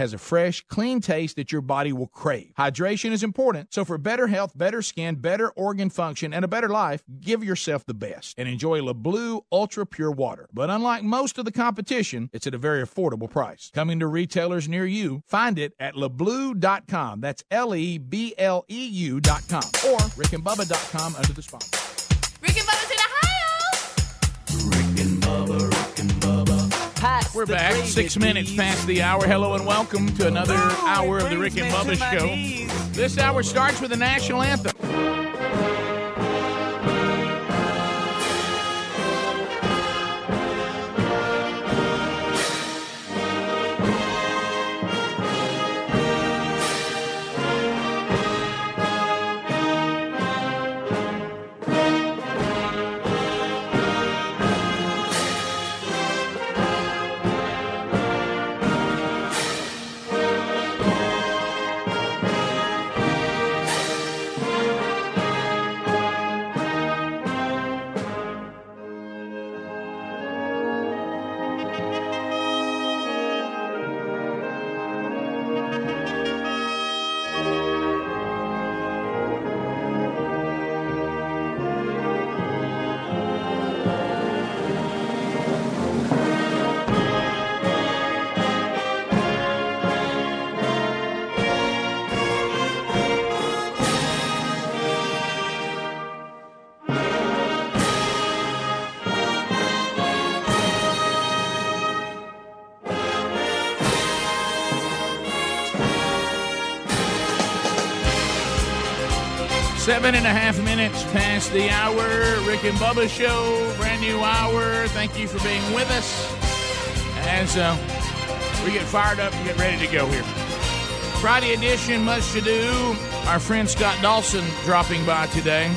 has a fresh, clean taste that your body will crave. Hydration is important, so for better health, better skin, better organ function, and a better life, give yourself the best and enjoy LeBleu Ultra Pure Water. But unlike most of the competition, it's at a very affordable price. Coming to retailers near you, find it at lebleu.com. That's L E B L E U.com or rickandbubba.com under the sponsor. Rick and Bubba's in Ohio. We're back, six minutes past the hour. Hello and welcome to another hour of the Rick and Bubba Show. This hour starts with the national anthem. Seven and a half minutes past the hour. Rick and Bubba Show, brand new hour. Thank you for being with us as uh, we get fired up and get ready to go here. Friday edition, much to do. Our friend Scott Dawson dropping by today.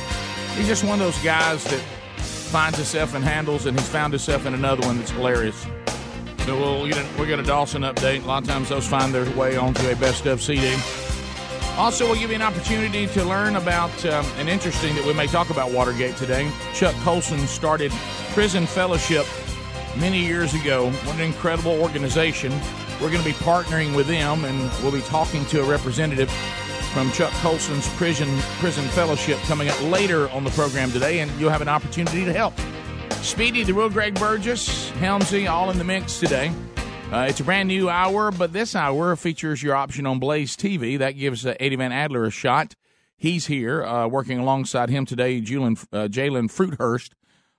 He's just one of those guys that finds himself and handles, and he's found himself in another one that's hilarious. So we'll get a, we'll get a Dawson update. A lot of times those find their way onto a best of CD. Also, we'll give you an opportunity to learn about um, an interesting that we may talk about Watergate today. Chuck Colson started Prison Fellowship many years ago. What an incredible organization. We're going to be partnering with them, and we'll be talking to a representative from Chuck Colson's prison prison fellowship coming up later on the program today, and you'll have an opportunity to help. Speedy, the real Greg Burgess, Helmsy, all in the mix today. Uh, it's a brand new hour, but this hour features your option on Blaze TV. That gives uh, Eddie Van Adler a shot. He's here uh, working alongside him today, Julian, uh, Jalen Fruithurst.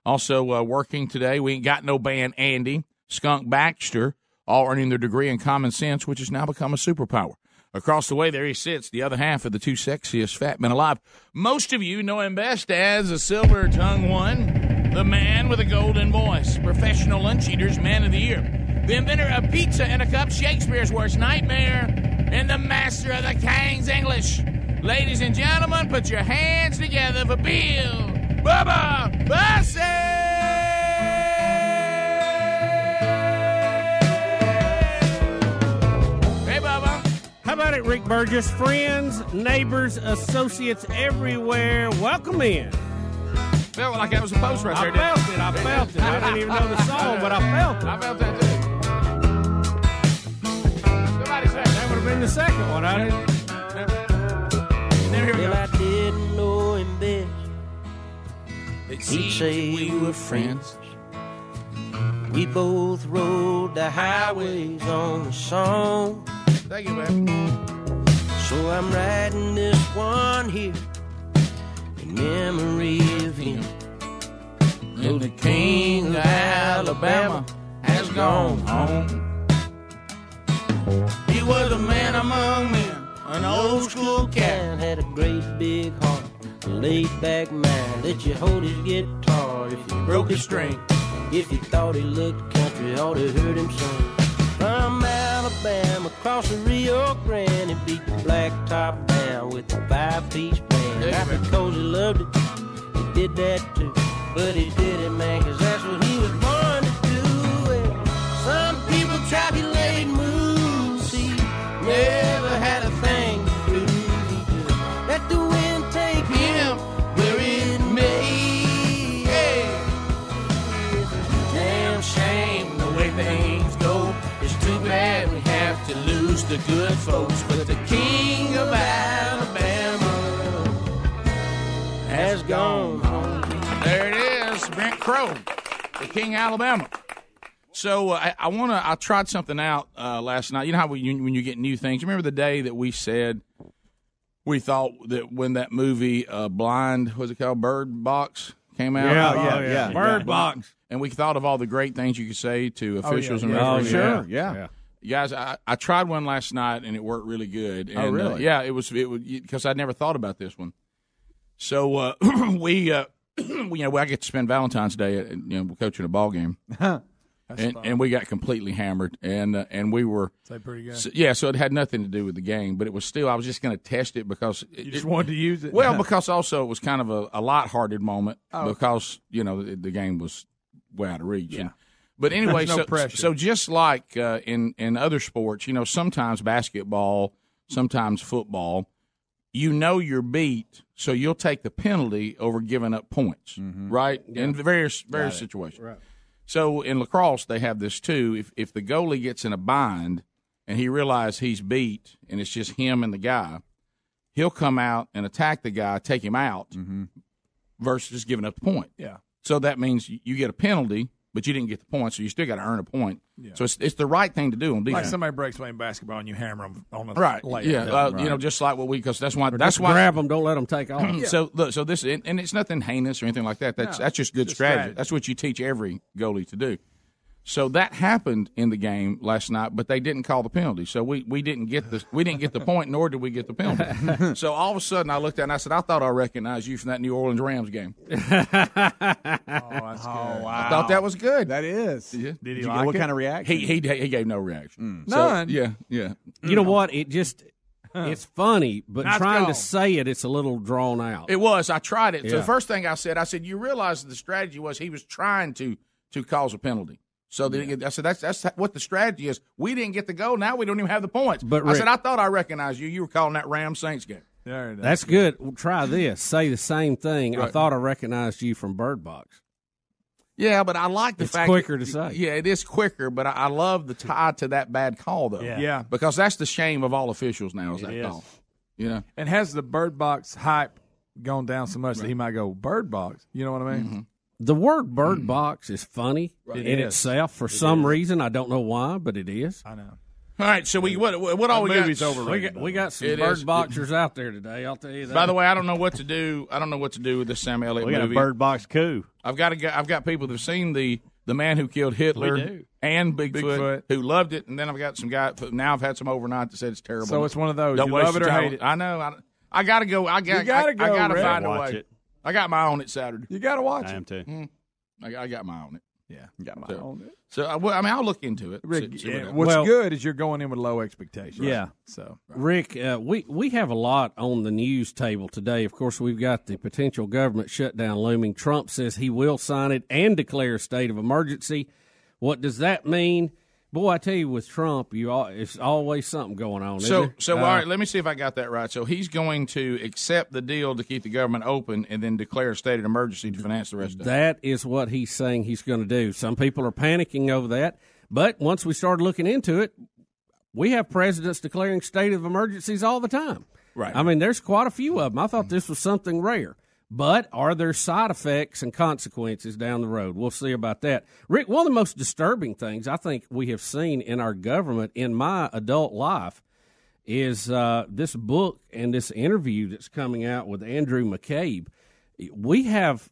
Also uh, working today, we ain't got no band Andy, Skunk Baxter, all earning their degree in common sense, which has now become a superpower. Across the way, there he sits, the other half of the two sexiest fat men alive. Most of you know him best as a silver tongue one, the man with a golden voice, professional lunch eaters, man of the year the inventor of pizza in a cup, Shakespeare's worst nightmare, and the master of the King's English. Ladies and gentlemen, put your hands together for Bill Bubba Bussey! Hey, Bubba. How about it, Rick Burgess? Friends, neighbors, associates everywhere, welcome in. Felt like that was a post right I there. didn't felt it. I felt it. I didn't even know the song, but I felt it. I felt that too. Said That would have been the second one. I didn't. There we Well, go. I didn't know him. It He'd say we were friends. We both rode the highways on the song. Thank you, man. So I'm writing this one here in memory of him. And the king of Alabama has gone home. Was a man among men, an old school cat. Had a great big heart, a laid back man. Let you hold his guitar if you Broke his string. If you thought he looked country, ought to heard him sing. From Alabama, across the Rio Grande, he beat the blacktop down with a five-piece band. Yeah, Not man. because he loved it, he did that too. But he did it, man, 'cause that's what he was born to do. And some people moves, he never had a thing to do. Let the wind take him where it may. It's a damn shame The way things go, it's too bad we have to lose the good folks, but the king of Alabama has gone. There it is, Brent Crow, the King of Alabama. So uh, I, I want to. I tried something out uh, last night. You know how we, you, when you get new things. Remember the day that we said we thought that when that movie uh, Blind, was it called Bird Box, came out? Yeah, Uh, yeah, yeah. Bird Box. And we thought of all the great things you could say to officials and Oh, referees. sure. Yeah. You guys, I, I tried one last night and it worked really good. And, Oh, Uh, really? yeah, it was it because I'd never thought about this one. So uh, we, uh, we, you know, I get to spend Valentine's Day, at, you know, coaching a ball game, and, and we got completely hammered, and uh, and we were Say pretty good. so- yeah, so it had nothing to do with the game, but it was still I was just going to test it because it, you just it- wanted to use it. well because also it was kind of a, a light-hearted moment Oh. because you know the, the game was way out of reach. Yeah. but anyway, no so pressure. so just like uh, in in other sports, you know, sometimes basketball, sometimes football, you know you're beat, so you'll take the penalty over giving up points, right? In various various situations. Right. So in lacrosse, they have this too. If if the goalie gets in a bind and he realizes he's beat and it's just him and the guy, he'll come out and attack the guy, take him out, mm-hmm. versus just giving up the point. yeah. So that means you- you get a penalty, but you didn't get the point, so you still got to earn a point. So it's it's the right thing to do on defense. Like somebody breaks playing basketball and you hammer them on the right? layup. Yeah, uh, you know, just like what we because that's why that's That's why grab them. Don't let them take off. So look, so this and and it's nothing heinous or anything like that. That's No, that's just good just strategy. strategy. That's what you teach every goalie to do. So that happened in the game last night, but they didn't call the penalty. So we, we didn't get the we didn't get the point, nor did we get the penalty. so all of a sudden, I looked at it and I said, "I thought I recognized you from that New Orleans Rams game." Oh, that's oh, good. I thought that was good. That is. Yeah. Did he Did you like get, what it? kind of reaction? He he he gave no reaction. Hmm. So, None? yeah, yeah. You know mm. what? It just it's funny, but Nice trying call. to say it, it's a little drawn out. It was. I tried it. So the first thing I said, I said, "You realize the strategy was he was trying to to cause a penalty." So that I said, "That's that's what the strategy is. We didn't get the goal. Now we don't even have the points." But, I said, "I thought I recognized you. You were calling that Rams Saints game." There it is. That's good. Well, try this. Say the same thing. I thought I recognized you from Bird Box. Yeah, but I like the It's fact quicker that- to say. Yeah, it is quicker, but I, I love the tie to that bad call though. Yeah. Yeah. because that's the shame of all officials now is that is. call. You know, and has the bird box hype gone down so much that he might go bird box? You know what I mean? Mm-hmm. The word Bird hmm. Box is funny It in is. itself for some reason. I don't know why, but it is. I know. all right. So we what what all The we movie's got? overrated. We got, we got some It bird is. boxers out there today. I'll tell you that. By the way, I don't know what to do. I don't know what to do with this Sam Elliott we got a bird box coup. I've got a, I've got people that've seen the the man who killed Hitler and Bigfoot, Bigfoot. who loved it, and then I've got some guy. Now I've had some overnight that said it's terrible. So it's one of those. Don't You waste love it your or time. hate it. I know. I, I got to go. I got. You gotta I, go, I got to Rick. find a Watch way. it. I got my own it Saturday. You got to watch I it. am too. I, I got my own it. Yeah. Got my So- own it. So I, well, I mean, I'll look into it. Rick, See- see yeah, happens. what's Well- good is you're going in with low expectations. Yeah. So Rick, uh, we we have a lot on the news table today. Of course, we've got the potential government shutdown looming. Trump says he will sign it and declare a state of emergency. What does that mean? Boy, I tell you, with Trump, you all, it's always something going on. So, so Uh, all right. Let me see if I got that right. So he's going to accept the deal to keep the government open, and then declare a state of emergency to finance the rest of it. That is what he's saying he's going to do. Some people are panicking over that, but once we started looking into it, we have presidents declaring state of emergencies all the time. Right. I mean, there's quite a few of them. I thought this was something rare. But are there side effects and consequences down the road? We'll see about that. Rick, one of the most disturbing things I think we have seen in our government in my adult life is uh, this book and this interview that's coming out with Andrew McCabe. We have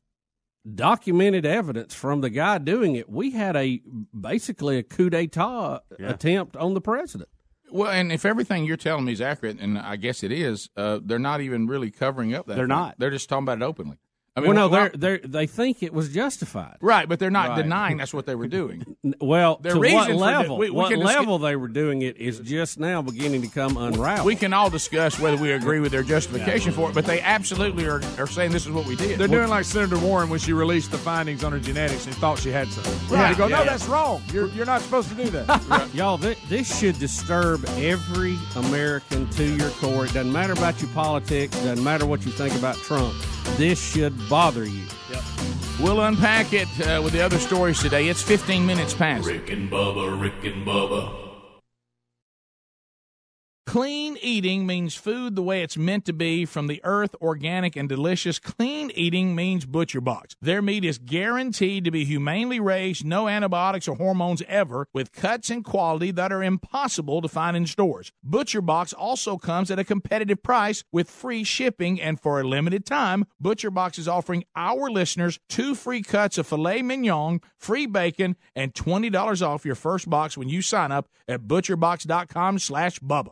documented evidence from the guy doing it. We had a basically a coup d'état attempt on the president. Well, and if everything you're telling me is accurate, and I guess it is, uh, they're not even really covering up that. They're not. They're just talking about it openly. I mean, well, no, why- they're, they're, they think it was justified. right, but they're not Right. denying that's what they were doing. Well, The to what level? we- we what can dis- level they were doing it is just now beginning to come unraveled. we can all discuss whether we agree with their justification for it, but they absolutely are, are saying this is what we did. they're doing like Senator Warren when she released the findings on her genetics and thought she had some. Right. You go, no, Yeah. that's wrong. You're you're not supposed to do that. Y'all, this, this should disturb every American to your core. It doesn't matter about your politics. Doesn't matter what you think about Trump. This should bother you. We'll unpack it uh, with the other stories today. It's 15 minutes past. Rick and Bubba, Rick and Bubba. Clean eating means food the way it's meant to be from the earth, organic and delicious. Clean eating means Butcher Box. Their meat is guaranteed to be humanely raised, no antibiotics or hormones ever, with cuts and quality that are impossible to find in stores. Butcher Box also comes at a competitive price with free shipping, and for a limited time, Butcher Box is offering our listeners two free cuts of filet mignon, free bacon, and $20 off your first box when you sign up at butcherbox.com slash Bubba.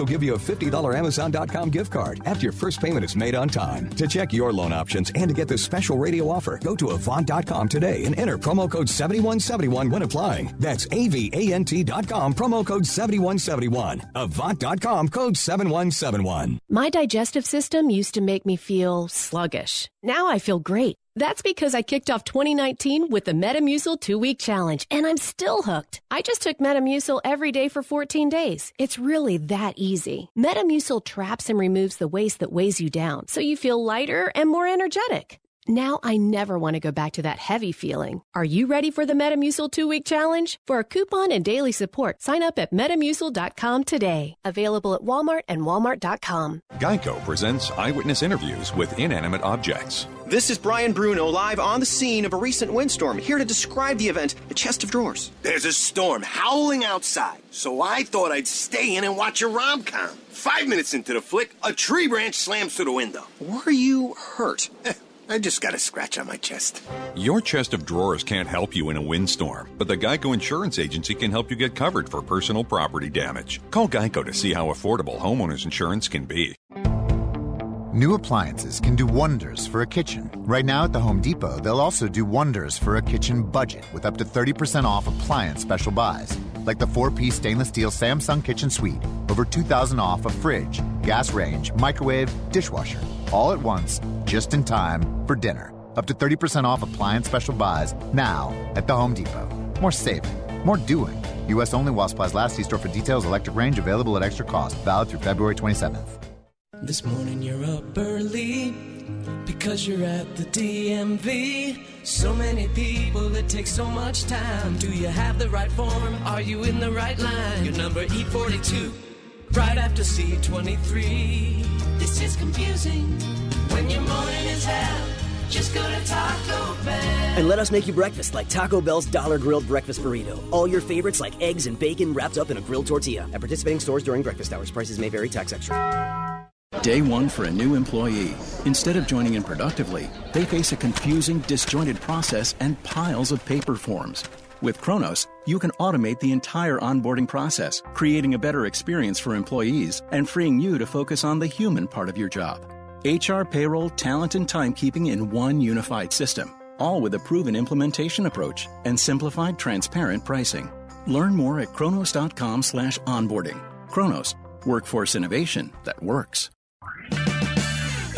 give you a $50 Amazon.com gift card after your first payment is made on time. To check your loan options and to get this special radio offer, go to Avant.com today and enter promo code 7171 when applying. That's AVANT.com, promo code 7171. Avant.com, code 7171. My digestive system used to make me feel sluggish. Now I feel great. That's because I kicked off 2019 with the Metamucil two week challenge, and I'm still hooked. I just took Metamucil every day for 14 days. It's really that easy. Metamucil traps and removes the waste that weighs you down, so you feel lighter and more energetic. Now I never want to go back to that heavy feeling. Are you ready for the Metamucil two week challenge? For a coupon and daily support, sign up at metamucil.com today. Available at Walmart and walmart.com. Geico presents eyewitness interviews with inanimate objects. This is Brian Bruno live on the scene of a recent windstorm, here to describe the event, a Chest of Drawers. There's a storm howling outside, so I thought I'd stay in and watch a rom com. Five minutes into the flick, a tree branch slams through the window. Were you hurt? I just got a scratch on my chest. Your chest of drawers can't help you in a windstorm, but the Geico Insurance Agency can help you get covered for personal property damage. Call Geico to see how affordable homeowners insurance can be. New appliances can do wonders for a kitchen. Right now at the Home Depot, they'll also do wonders for a kitchen budget with up to 30% off appliance special buys, like the four piece stainless steel Samsung Kitchen Suite, over 2000 off a fridge, gas range, microwave, dishwasher, all at once, just in time for dinner. Up to 30% off appliance special buys now at the Home Depot. More saving, more doing. U.S. only while supplies last. See store for details. Electric range available at extra cost. Valid through February 27th. This morning you're up early because you're at the DMV. So many people, it takes so much time. Do you have the right form? Are you in the right line? Your number E42, right after C23. This is confusing when your morning is hell. Just go to Taco Bell. And let us make you breakfast like Taco Bell's Dollar Grilled Breakfast Burrito. All your favorites like eggs and bacon wrapped up in a grilled tortilla. At participating stores during breakfast hours, prices may vary, tax extra. Day one for a new employee. Instead of joining in productively, they face a confusing, disjointed process and piles of paper forms. With Kronos, you can automate the entire onboarding process, creating a better experience for employees and freeing you to focus on the human part of your job. HR, payroll, talent, and timekeeping in one unified system, all with a proven implementation approach and simplified, transparent pricing. Learn more at kronos.com slash onboarding. Kronos, workforce innovation that works.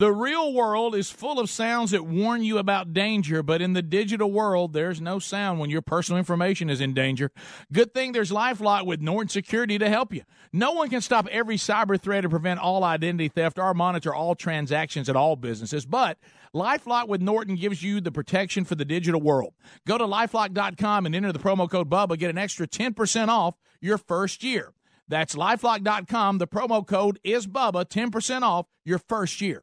The real world is full of sounds that warn you about danger, but in the digital world, there's no sound when your personal information is in danger. Good thing there's Lifelock with Norton Security to help you. No one can stop every cyber threat or prevent all identity theft or monitor all transactions at all businesses, but Lifelock with Norton gives you the protection for the digital world. Go to lifelock.com and enter the promo code BUBBA, get an extra 10% off your first year. That's lifelock.com. The promo code is BUBBA, 10% off your first year.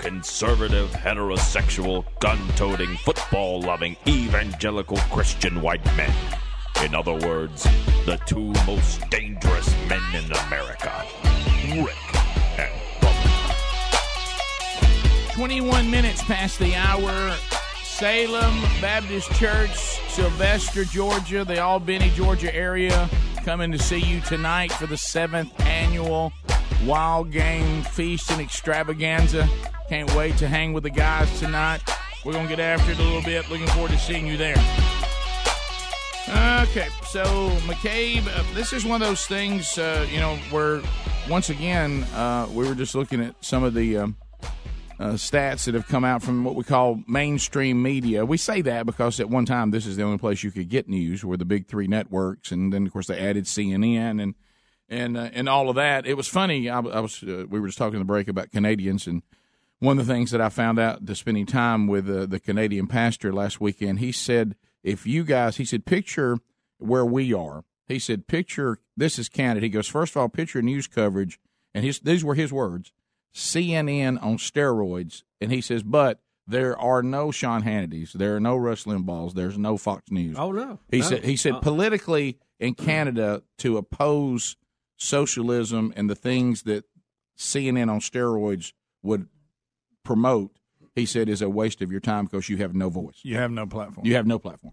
Conservative, heterosexual, gun toting, football loving, evangelical Christian white men. In other words, the two most dangerous men in America Rick and Bubba. 21 minutes past the hour. Salem Baptist Church, Sylvester, Georgia, the Albany, Georgia area, coming to see you tonight for the seventh annual Wild Game Feast and Extravaganza. Can't wait to hang with the guys tonight. We're going to get after it a little bit. Looking forward to seeing you there. Okay, so McCabe, uh, this is one of those things, uh, you know, where once again uh, we were just looking at some of the um, uh, stats that have come out from what we call mainstream media. We say that because at one time this is the only place you could get news, were the big three networks, and then of course they added CNN and and uh, and all of that. It was funny. I, I was uh, we were just talking in the break about Canadians, and one of the things that I found out to spending time with uh, the Canadian pastor last weekend, he said, if you guys, he said, picture where we are. He said, picture this is Canada. He goes, first of all, picture news coverage, and his these were his words, CNN on steroids, and he says, but. There are no Sean Hannitys. There are no Rush Limbaughs. There's no Fox News. Oh no. He No. said he said Uh, politically in Canada to oppose socialism and the things that CNN on steroids would promote, he said is a waste of your time because you have no voice. You have no platform. You have no platform.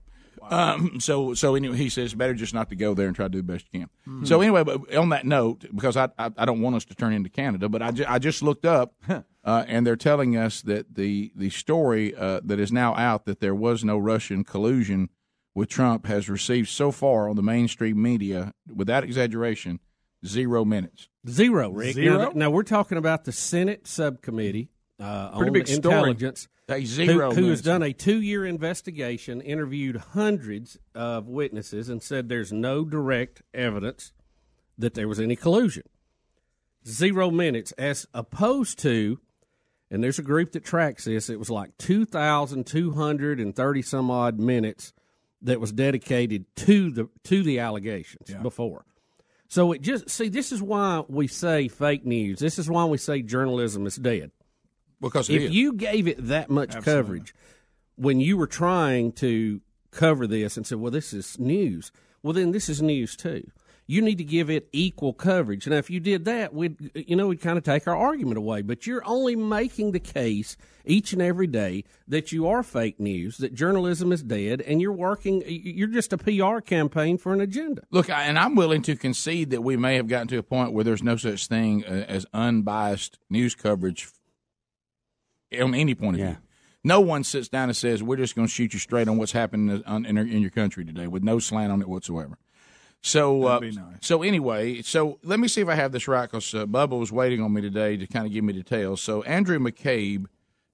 Um, so so anyway, he says better just not to go there and try to do the best you can. Mhm. So anyway, but on that note, because I, I I don't want us to turn into Canada, but I, ju- I just looked up, uh, and they're telling us that the the story uh, that is now out that there was no Russian collusion with Trump has received so far on the mainstream media, without exaggeration, zero minutes. Zero, Rick. Zero? Now, now we're talking about the Senate subcommittee uh, Pretty big story. intelligence, zero who, who has done a two-year investigation, interviewed hundreds of witnesses, and said there's no direct evidence that there was any collusion. Zero minutes, as opposed to, and there's a group that tracks this. It was like two thousand two hundred and thirty some odd minutes that was dedicated to the to the allegations before. So it just see this is why we say fake news. This is why we say journalism is dead. Because if is. you gave it that much coverage when you were trying to cover this and said, "Well, this is news," well, then this is news too. You need to give it equal coverage. Now, if you did that, we'd you know we'd kind of take our argument away. But you're only making the case each and every day that you are fake news, that journalism is dead, and you're working. You're just a PR campaign for an agenda. Look, I- and I'm willing to concede that we may have gotten to a point where there's no such thing uh, as unbiased news coverage on any point of view. No one sits down and says, "We're just going to shoot you straight on what's happening in, your country today," with no slant on it whatsoever. So, uh, nice. so anyway, so let me see if I have this right because uh, Bubba was waiting on me today to kind of give me details. So Andrew McCabe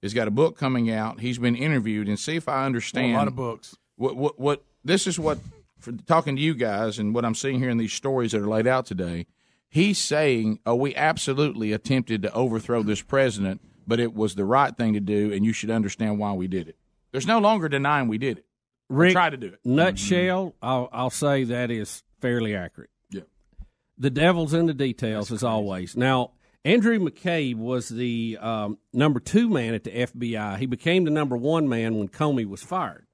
has got a book coming out. He's been interviewed, and see if I understand Well, a lot of books. what what what this is what for talking to you guys and what I'm seeing here in these stories that are laid out today. He's saying, "Oh, we absolutely attempted to overthrow this president, but it was the right thing to do, and you should understand why we did it." There's no longer denying we did it. Rick, try to do it. Nutshell, I'll, I'll say that is fairly accurate. Yeah. The devil's in the details, as always. Now, Andrew McCabe was the um, number two man at the FBI. He became the number one man when Comey was fired.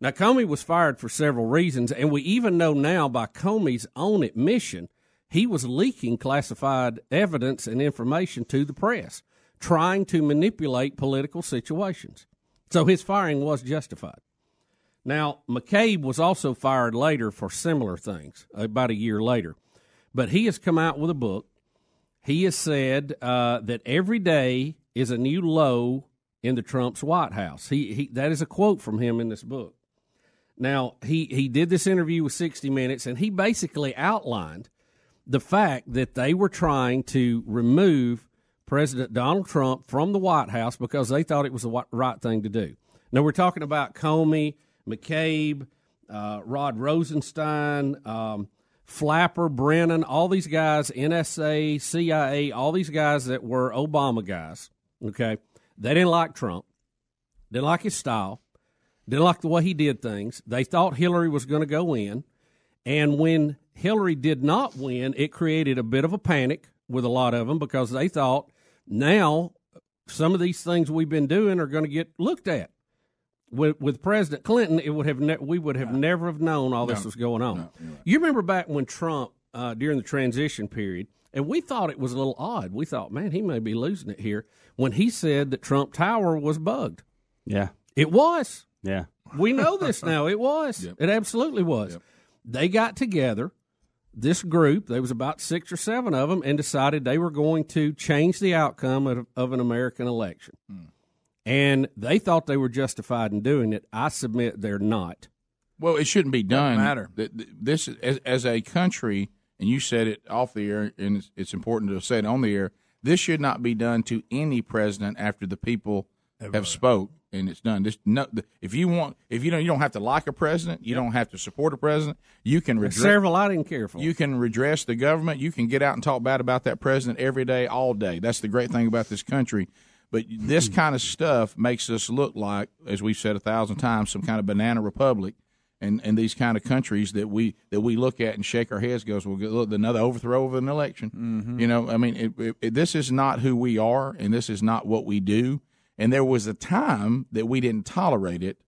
Now, Comey was fired for several reasons, and we even know now by Comey's own admission, he was leaking classified evidence and information to the press, trying to manipulate political situations. So his firing was justified. Now, McCabe was also fired later for similar things, about a year later. But he has come out with a book. He has said uh, that every day is a new low in the Trump's White House. He, he that is a quote from him in this book. Now, he, he did this interview with 60 Minutes, and he basically outlined the fact that they were trying to remove President Donald Trump from the White House because they thought it was the right thing to do. Now, we're talking about Comey, McCabe, uh, Rod Rosenstein, um, Clapper, Brennan, all these guys, NSA, CIA, all these guys that were Obama guys. Okay. They didn't like Trump, didn't like his style, didn't like the way he did things. They thought Hillary was going to go in. And when Hillary did not win, it created a bit of a panic with a lot of them because they thought now some of these things we've been doing are going to get looked at. With, with President Clinton, it would have ne- we would have never have known all this No. was going on. You remember back when Trump uh, during the transition period, and we thought it was a little odd. We thought, man, he may be losing it here when he said that Trump Tower was bugged. Yeah. It was. Yeah. We know this now. It was. It absolutely was. They got together, this group, there was about six or seven of them, and decided they were going to change the outcome of, of an American election. Hmm. And they thought they were justified in doing it. I submit they're not. Well, it shouldn't be done. matter. Th- th- This as, as a country, and you said it off the air, and it's, it's important to say it on the air. This should not be done to any president after the people have spoke, and it's done. This no, if you want, if you don't, you don't have to like a president. You don't have to support a president. You can redress, Several I didn't care for. You can redress the government. You can get out and talk bad about that president every day, all day. That's the great thing about this country. But this kind of stuff makes us look like, as we've said a thousand times, some kind of banana republic, and, and these kind of countries that we that we look at and shake our heads, goes, well, look, another overthrow of an election. Mhm. You know, I mean, it, it- this is not who we are, and this is not what we do. And there was a time that we didn't tolerate it,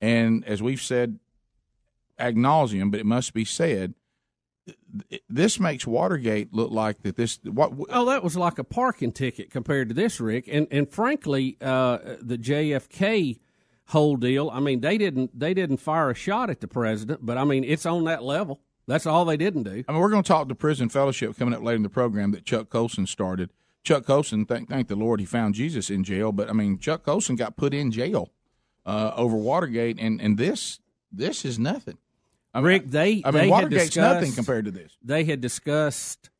and as we've said, ad nauseum, but it must be said, this makes Watergate look like that. This what Oh, that was like a parking ticket compared to this, Rick. And and frankly, uh, the JFK whole deal. I mean, they didn't they didn't fire a shot at the president, but I mean, it's on that level. That's all they didn't do. I mean, we're going to talk to prison fellowship coming up later in the program that Chuck Colson started. Chuck Colson, thank, thank the Lord, he found Jesus in jail. But I mean, Chuck Colson got put in jail uh, over Watergate, and and this this is nothing. I mean, Rick, they I mean, they had Watergate's nothing discussed- compared to this. They had discussed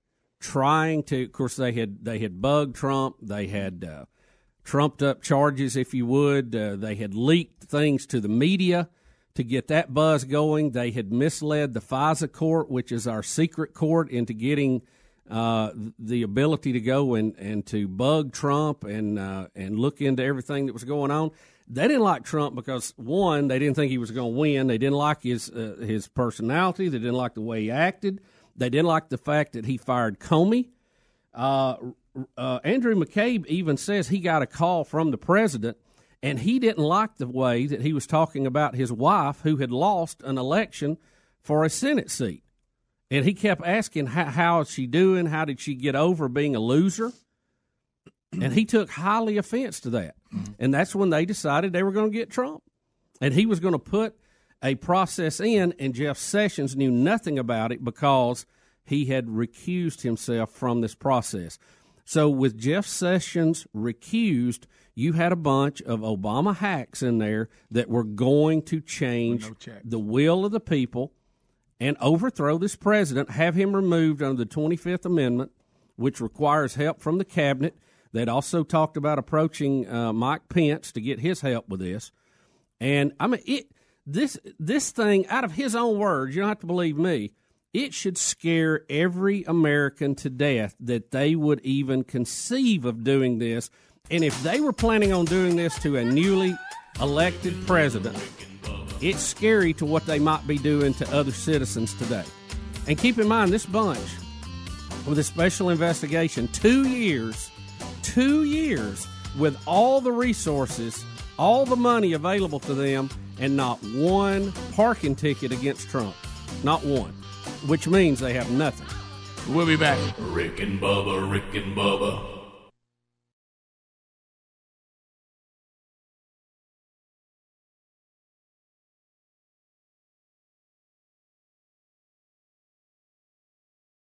trying to. Of course, they had they had bugged Trump. They had uh, trumped up charges, if you would. Uh, they had leaked things to the media to get that buzz going. They had misled the FISA court, which is our secret court, into getting uh, the ability to go and, and to bug Trump and uh, and look into everything that was going on. They didn't like Trump because one, they didn't think he was going to win. They didn't like his uh, his personality. They didn't like the way he acted. They didn't like the fact that he fired Comey. Uh, uh, Andrew McCabe even says he got a call from the president, and he didn't like the way that he was talking about his wife, who had lost an election for a Senate seat. And he kept asking, how, how is she doing? How did she get over being a loser? And he took highly offense to that. And that's when they decided they were going to get Trump. And he was going to put a process in, and Jeff Sessions knew nothing about it because he had recused himself from this process. So, with Jeff Sessions recused, you had a bunch of Obama hacks in there that were going to change the will of the people and overthrow this president, have him removed under the 25th Amendment, which requires help from the cabinet. They'd also talked about approaching uh, Mike Pence to get his help with this. And I mean, it this this thing out of his own words, you don't have to believe me. It should scare every American to death that they would even conceive of doing this. And if they were planning on doing this to a newly elected president, it's scary to what they might be doing to other citizens today. And keep in mind, this bunch, with a special investigation, two years, two years with all the resources, all the money available to them, and not one parking ticket against Trump. Not one. Which means they have nothing. We'll be back. Rick and Bubba, Rick and Bubba.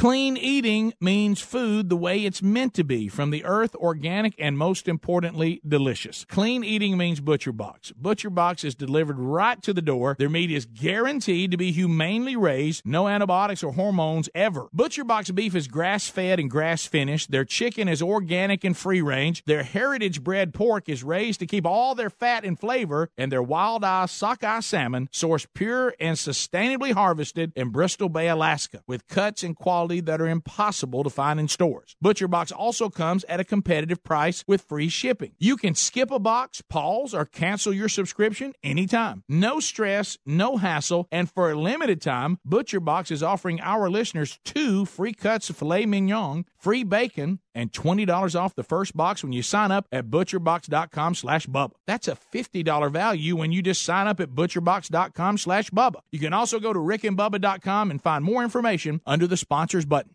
Clean eating means food the way it's meant to be, from the earth, organic, and most importantly, delicious. Clean eating means Butcher Box. Butcher Box is delivered right to the door. Their meat is guaranteed to be humanely raised, no antibiotics or hormones ever. Butcher Box beef is grass fed and grass finished. Their chicken is organic and free range. Their heritage bred pork is raised to keep all their fat and flavor, and their wild eye sockeye salmon sourced pure and sustainably harvested in Bristol Bay, Alaska, with cuts and quality that are impossible to find in stores. ButcherBox also comes at a competitive price with free shipping. You can skip a box, pause, or cancel your subscription anytime. No stress, no hassle, and for a limited time, ButcherBox is offering our listeners two free cuts of filet mignon, free bacon, and $20 off the first box when you sign up at butcherbox.com slash Bubba. That's a $50 value when you just sign up at butcherbox.com slash Bubba. You can also go to rickandbubba.com and find more information under the sponsors button.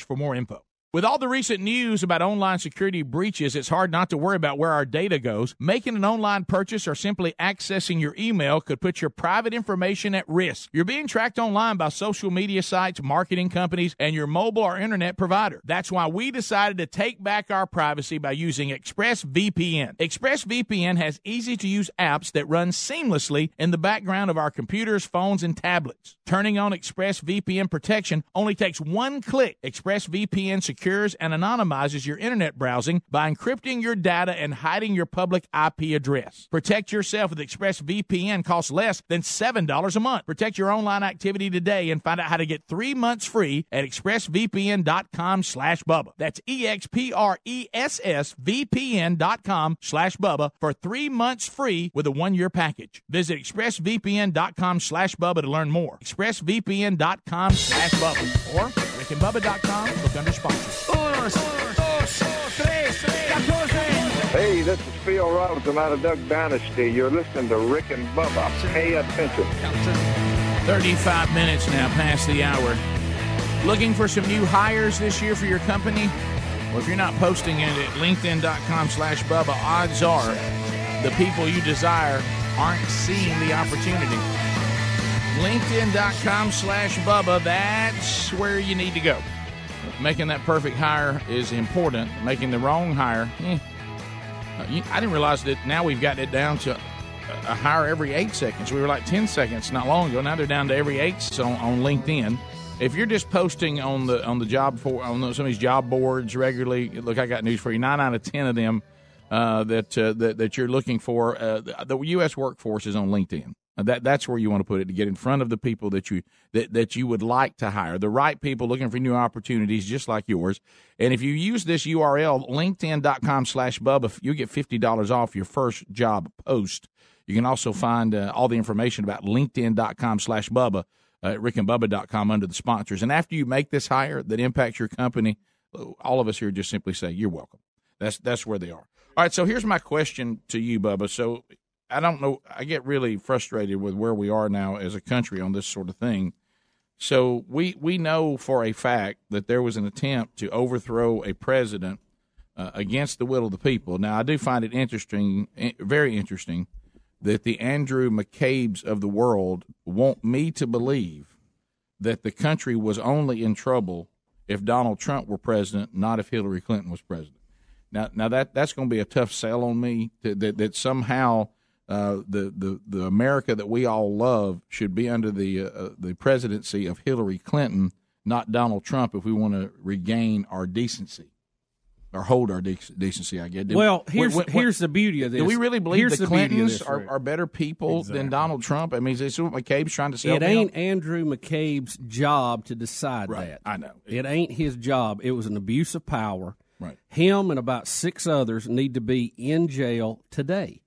for more info. With all the recent news about online security breaches, it's hard not to worry about where our data goes. Making an online purchase or simply accessing your email could put your private information at risk. You're being tracked online by social media sites, marketing companies, and your mobile or internet provider. That's why we decided to take back our privacy by using ExpressVPN. ExpressVPN has easy to use apps that run seamlessly in the background of our computers, phones, and tablets. Turning on ExpressVPN protection only takes one click. ExpressVPN secures and anonymizes your internet browsing by encrypting your data and hiding your public IP address. Protect yourself with ExpressVPN costs less than $7 a month. Protect your online activity today and find out how to get three months free at expressvpn.com slash Bubba. That's E-X-P-R-E-S-S-V-P-N dot com slash Bubba for three months free with a one-year package. Visit expressvpn.com slash Bubba to learn more. expressvpn.com slash Bubba or rickandbubba.com. Look under sponsors. Hey, this is Phil Roberts. I'm out of Duck Dynasty. You're listening to Rick and Bubba. Pay attention. 35 minutes now past the hour. Looking for some new hires this year for your company? Well, if you're not posting it at linkedin.com slash Bubba, odds are the people you desire aren't seeing the opportunity. LinkedIn.com slash Bubba, that's where you need to go. Making that perfect hire is important. Making the wrong hire, eh. Uh, I didn't realize that now we've got it down to a, hire every eight seconds. We were like 10 seconds not long ago. Now they're down to every eight so on LinkedIn. If you're just posting on the on the job for on some of these job boards regularly, look, I got news for you. Nine out of ten of them uh, that, uh, that that you're looking for, uh, the, the U.S. workforce is on LinkedIn. That that's where you want to put it to get in front of the people that you that, that you would like to hire, the right people looking for new opportunities, just like yours. And if you use this URL, LinkedIn.com/slash Bubba, you get fifty dollars off your first job post. You can also find uh, all the information about LinkedIn.com/slash Bubba uh, at RickandBubba.com under the sponsors. And after you make this hire that impacts your company, all of us here just simply say you're welcome. That's that's where they are. All right, so here's my question to you, Bubba. So I don't know. I get really frustrated with where we are now as a country on this sort of thing. So we we know for a fact that there was an attempt to overthrow a president uh, against the will of the people. Now I do find it interesting, eh, very interesting, that the Andrew McCabe's of the world want me to believe that the country was only in trouble if Donald Trump were president, not if Hillary Clinton was president. Now, now that that's going to be a tough sell on me. That that, that somehow uh, the the the America that we all love should be under the uh, the presidency of Hillary Clinton, not Donald Trump, if we want to regain our decency or hold our dec- decency. I guess. Do- Well, here's here's the beauty of this. Do we really believe Here's the the Clintons this, are, are better people than Donald Trump? I mean, is this what McCabe's trying to sell? It ain't on? Andrew McCabe's job to decide Right, that. I know. It ain't his job. It was an abuse of power. Right. Him and about six others need to be in jail today.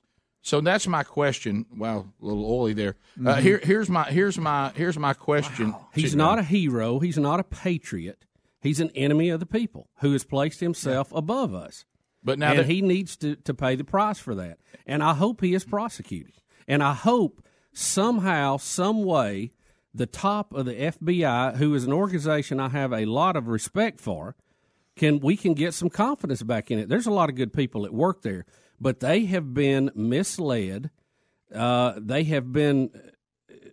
So that's my question. Wow, a little oily there. Uh, Mhm. here, here's my here's my here's my question. He's to- not a hero. He's not a patriot. He's an enemy of the people who has placed himself above us. But now and that- he needs to, to pay the price for that. And I hope he is prosecuted. And I hope somehow, some way, the top of the FBI, who is an organization I have a lot of respect for, can we can get some confidence back in it. There's a lot of good people that work there, but they have been misled. Uh, they have been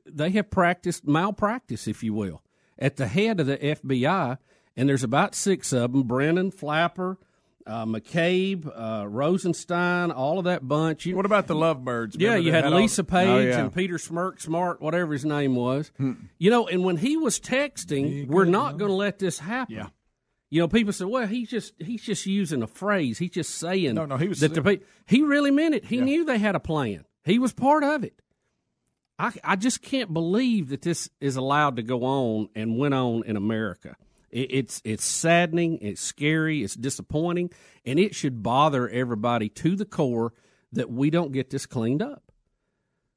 they have practiced malpractice, if you will, at the head of the FBI. And there's about six of them: Brennan, Clapper, uh, McCabe, uh, Rosenstein, all of that bunch. You, What about the Lovebirds? yeah, you they had all- Lisa Page Oh, yeah. and Peter Smirk, Smart, whatever his name was. You know, and when he was texting, we're not going to let this happen. Yeah. You know, people say, "Well, he's just he's just using a phrase. He's just saying." No, no, he was that the he really meant it. He knew they had a plan. He was part of it. I I just can't believe that this is allowed to go on and went on in America. It, it's it's saddening. It's scary. It's disappointing, and it should bother everybody to the core that we don't get this cleaned up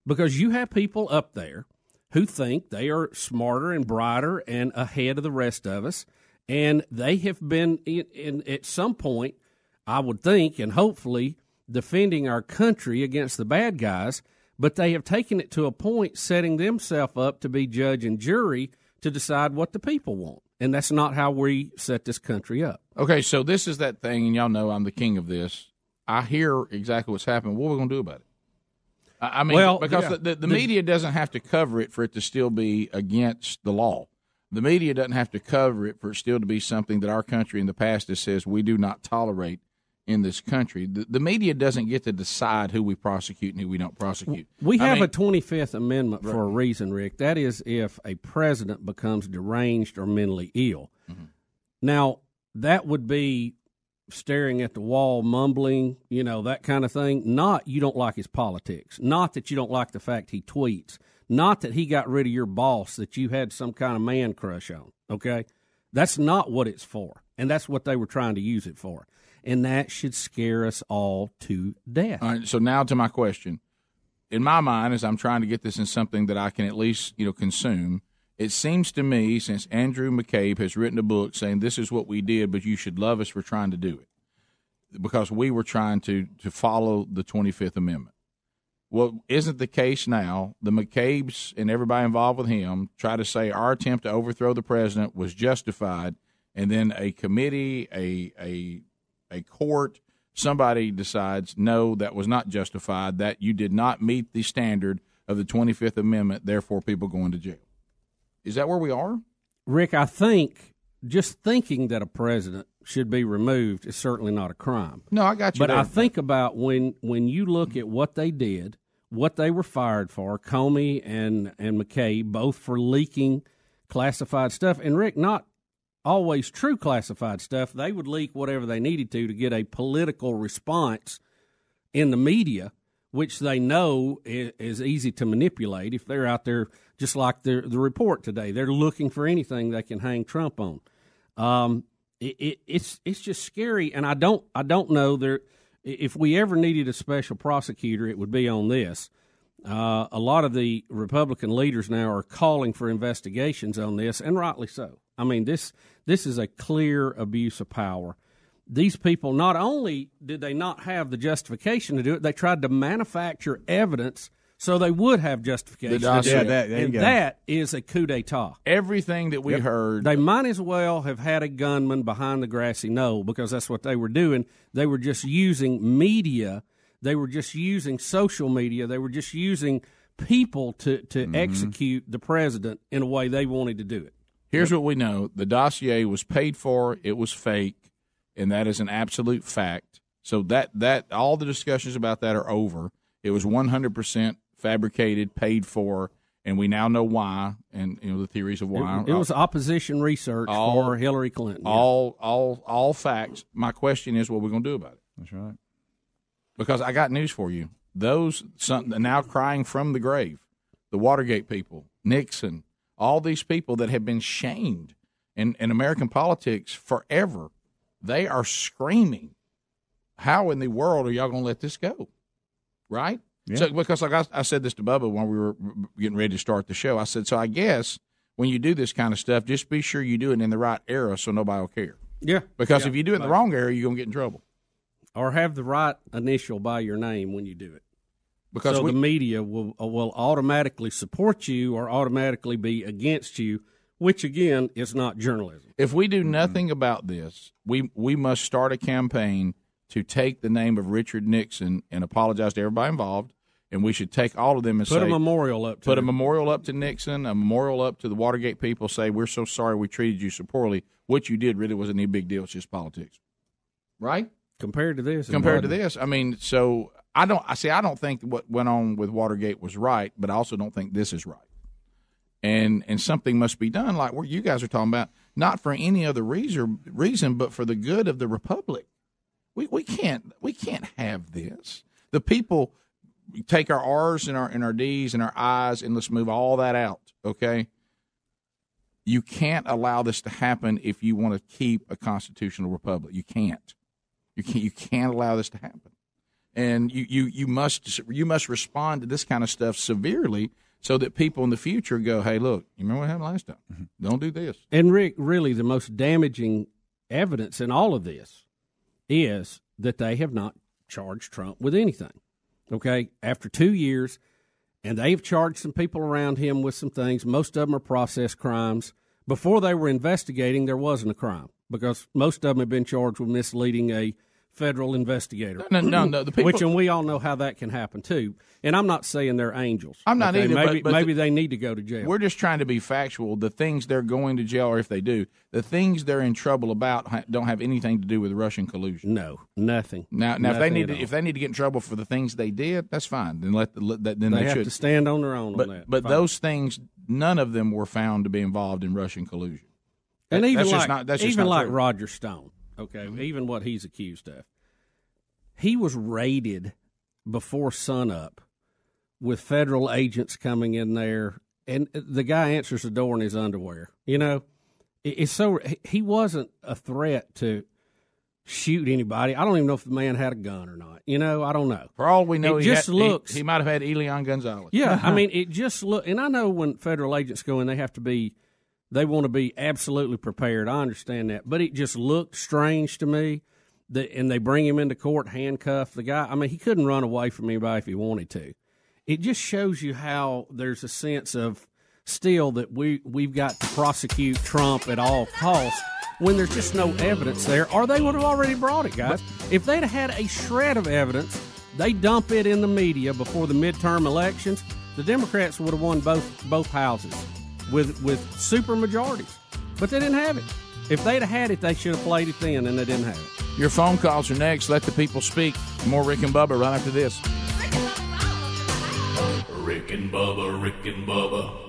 because you have people up there who think they are smarter and brighter and ahead of the rest of us, and they have been in, in at some point, I would think, and hopefully defending our country against the bad guys. But they have taken it to a point, setting themselves up to be judge and jury to decide what the people want, and that's not how we set this country up. Okay, so this is that thing, and y'all know I'm the king of this. I hear exactly what's happening. What are we going to do about it? I mean, Well, because yeah. the, the The- media doesn't have to cover it for it to still be against the law. The media doesn't have to cover it for it still to be something that our country in the past has says we do not tolerate in this country. The, the media doesn't get to decide who we prosecute and who we don't prosecute. We I have mean- a 25th Amendment for a reason, Rick. That is if a president becomes deranged or mentally ill. Mm-hmm. Now, that would be staring at the wall, mumbling, you know, that kind of thing. Not you don't like his politics. Not that you don't like the fact he tweets. Not that he got rid of your boss that you had some kind of man crush on. Okay? That's not what it's for. And that's what they were trying to use it for. And that should scare us all to death. All right, so now to my question. In my mind, as I'm trying to get this in something that I can at least you know consume, it seems to me since Andrew McCabe has written a book saying this is what we did, but you should love us for trying to do it because we were trying to to follow the 25th Amendment. Well, isn't the case now? The McCabe's and everybody involved with him try to say our attempt to overthrow the president was justified, and then a committee, a a a court, somebody decides no, that was not justified. That you did not meet the standard of the Twenty Fifth Amendment. Therefore, people going to jail. Is that where we are? Rick, I think just thinking that a president should be removed is certainly not a crime. No, I got you But there. I think about when when you look at what they did, what they were fired for, Comey and and McKay, both for leaking classified stuff, and Rick, not always true classified stuff. They would leak whatever they needed to to get a political response in the media, which they know is, is easy to manipulate. If they're out there, just like the the report today, they're looking for anything they can hang Trump on. Um, it, it, it's it's just scary, and I don't I don't know there. If we ever needed a special prosecutor, it would be on this. Uh, a lot of the Republican leaders now are calling for investigations on this, and rightly so. I mean this this is a clear abuse of power. These people not only did they not have the justification to do it, they tried to manufacture evidence so they would have justification. The to dossier. it. That- there you and go. that is a coup d'état. Everything that we heard, They might as well have had a gunman behind the grassy knoll because that's what they were doing. They were just using media. They were just using social media. They were just using people to, to Mm-hmm. execute the president in a way they wanted to do it. Here's what we know: the dossier was paid for. It was fake, and that is an absolute fact. So that that all the discussions about that are over. It was 100 percent fabricated, paid for, and we now know why, and you know the theories of why. It, it was opposition research All- for Hillary Clinton. yeah. all all all facts. My question is, what are we're going to do about it? That's right. Because I got news for you. Those some, now crying from the grave, the Watergate people, Nixon, all these people that have been shamed in, in American politics forever, they are screaming, "How in the world are y'all going to let this go?" Right? Yeah. So because like I, I said this to Bubba when we were getting ready to start the show, I said, so I guess when you do this kind of stuff, just be sure you do it in the right era so nobody will care. Yeah. Because Yeah. if you do it in the wrong era, you're going to get in trouble. or have the right initial by your name when you do it. Because so we- the media will uh, will automatically support you or automatically be against you, which again is not journalism. If we do nothing about this, we we must start a campaign to take the name of Richard Nixon and apologize to everybody involved, and we should take all of them and Put say, a memorial up to put a memorial up to Nixon, a memorial up to the Watergate people. Say we're so sorry we treated you so poorly. What you did really wasn't any big deal. It's just politics, right? compared to this. Compared to this, I mean, so I don't. I see. I don't think what went on with Watergate was right, but I also don't think this is right. And and something must be done, like what you guys are talking about, not for any other reason, reason, but for the good of the republic. We we can't we can't have this. The people take our R's and our and our D's and our I's and let's move all that out. Okay. You can't allow this to happen if you want to keep a constitutional republic. You can't. You can't. You can't allow this to happen. And you, you, you must you must respond to this kind of stuff severely so that people in the future go, hey, look, you remember what happened last time? Mm-hmm. Don't do this. And Rick, really, the most damaging evidence in all of this is that they have not charged Trump with anything. Okay, after two years, and they've charged some people around him with some things. Most of them are process crimes. Before they were investigating, there wasn't a crime because most of them have been charged with misleading a federal investigator. No, no, no, the people- which and we all know how that can happen too. And I'm not saying they're angels. I'm not okay? either, Maybe, but maybe the- they need to go to jail. We're just trying to be factual. The things they're going to jail, or if they do, the things they're in trouble about don't have anything to do with Russian collusion. No, nothing. Now, now if they need to, all. if they need to get in trouble for the things they did, that's fine. Then let, let then They they, have should to stand on their own on But that. but Fine. those things, none of them were found to be involved in Russian collusion. And That- even that's like just not, that's just even like true. Roger Stone, okay, mm-hmm. even what he's accused of, he was raided before sunup with federal agents coming in there, and the guy answers the door in his underwear. You know, it's so he- he wasn't a threat to shoot anybody. I don't even know if the man had a gun or not. You know, I don't know. For all we know, it he just had- looks he, might have had Elian Gonzalez. yeah, I mean, it just look, and I know when federal agents go in, they have to be, they want to be absolutely prepared. I understand that, but it just looked strange to me. That and they bring him into court, handcuff the guy. I mean, he couldn't run away from anybody if he wanted to. It just shows you how there's a sense of still that we we've got to prosecute Trump at all costs when there's just no evidence there, or they would have already brought it, guys. If they'd had a shred of evidence, they dump it in the media before the midterm elections. The Democrats would have won both both houses with with super majorities, but they didn't have it. If they'd have had it, they should have played it then, and they didn't have it. Your phone calls are next. Let the people speak. More Rick and Bubba right after this. Rick and Bubba, Rick and Bubba.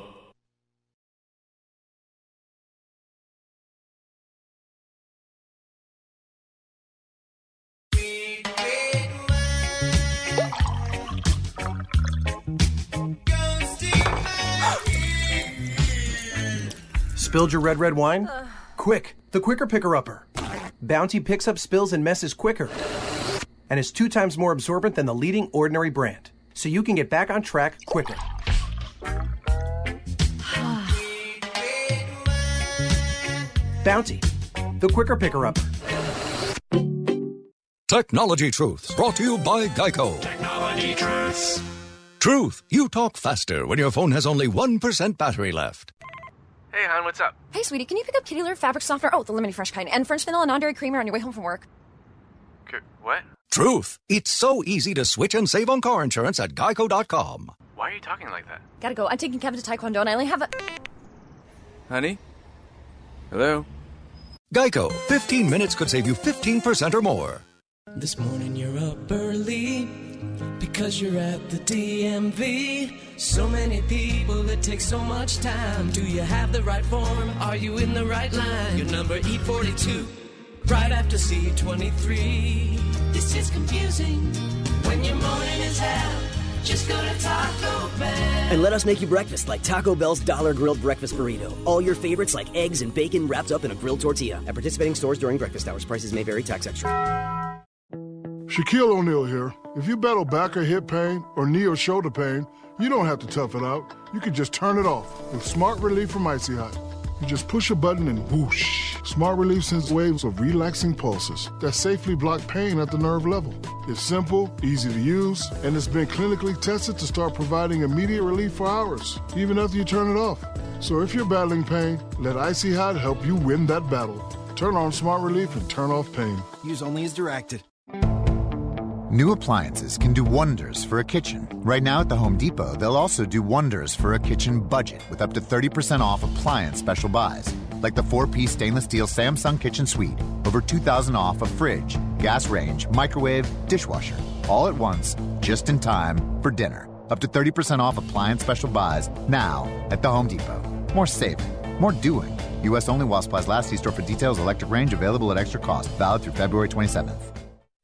Spilled your red, red wine? Uh. Quick, the quicker picker upper. Bounty picks up spills and messes quicker and is two times more absorbent than the leading ordinary brand, so you can get back on track quicker. Bounty, the quicker picker upper. Technology Truths, brought to you by Geico. Technology Truths. Truth, you talk faster when your phone has only 1% battery left. Hey, hon, what's up? Hey, sweetie, can you pick up Kitty Litter fabric softener? Oh, the lemony fresh kind, and French vanilla non-dairy creamer on your way home from work. K- what? Truth, it's so easy to switch and save on car insurance at geico.com. Why are you talking like that? Gotta go. I'm taking Kevin to Taekwondo, and I only have a. Honey? Hello? Geico, 15 minutes could save you 15% or more. This morning you're up early because you're at the DMV. So many people, it takes so much time. Do you have the right form? Are you in the right line? Your number E42, right after C23. This is confusing when your morning is hell. Just go to Taco Bell. And let us make you breakfast like Taco Bell's Dollar Grilled Breakfast Burrito. All your favorites like eggs and bacon wrapped up in a grilled tortilla. At participating stores during breakfast hours, prices may vary, tax extra. Shaquille O'Neal here. If you battle back or hip pain or knee or shoulder pain, you don't have to tough it out. You can just turn it off with Smart Relief from Icy Hot. You just push a button and whoosh. Smart Relief sends waves of relaxing pulses that safely block pain at the nerve level. It's simple, easy to use, and it's been clinically tested to start providing immediate relief for hours, even after you turn it off. So if you're battling pain, let Icy Hot help you win that battle. Turn on Smart Relief and turn off pain. Use only as directed. New appliances can do wonders for a kitchen. Right now at the Home Depot, they'll also do wonders for a kitchen budget with up to 30% off appliance special buys, like the four piece stainless steel Samsung Kitchen Suite, over 2000 off a fridge, gas range, microwave, dishwasher, all at once, just in time for dinner. Up to 30% off appliance special buys now at the Home Depot. More saving, more doing. U.S. only while supplies last. See store for details. Electric range available at extra cost. Valid through February 27th.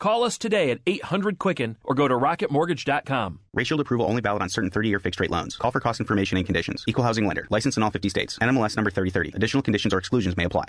Call us today at 800 Quicken or go to rocketmortgage.com. Rate Shield approval only valid on certain 30 year fixed rate loans. Call for cost information and conditions. Equal housing lender. License in all 50 states. NMLS number 3030. Additional conditions or exclusions may apply.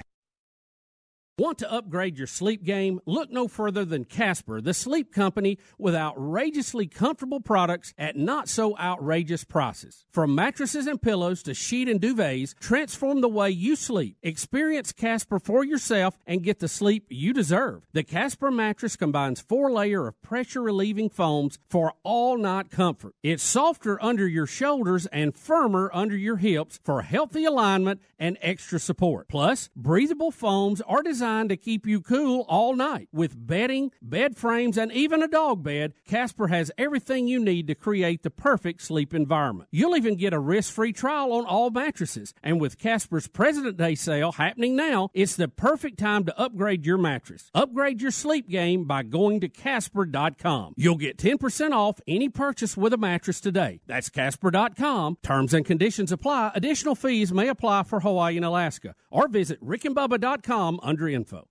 Want to upgrade your sleep game? Look no further than Casper, the sleep company with outrageously comfortable products at not so outrageous prices. From mattresses and pillows to sheet and duvets, transform the way you sleep. Experience Casper for yourself and get the sleep you deserve. The Casper mattress combines four layer of pressure relieving foams for all night comfort. It's softer under your shoulders and firmer under your hips for healthy alignment and extra support. Plus, breathable foams are designed to keep you cool all night. With bedding, bed frames, and even a dog bed, Casper has everything you need to create the perfect sleep environment. You'll even get a risk-free trial on all mattresses. And with Casper's President Day sale happening now, it's the perfect time to upgrade your mattress. Upgrade your sleep game by going to casper.com. You'll get 10% off any purchase with a mattress today. That's casper.com. Terms and conditions apply. Additional fees may apply for Hawaii and Alaska. Or visit rickandbubba.com under info.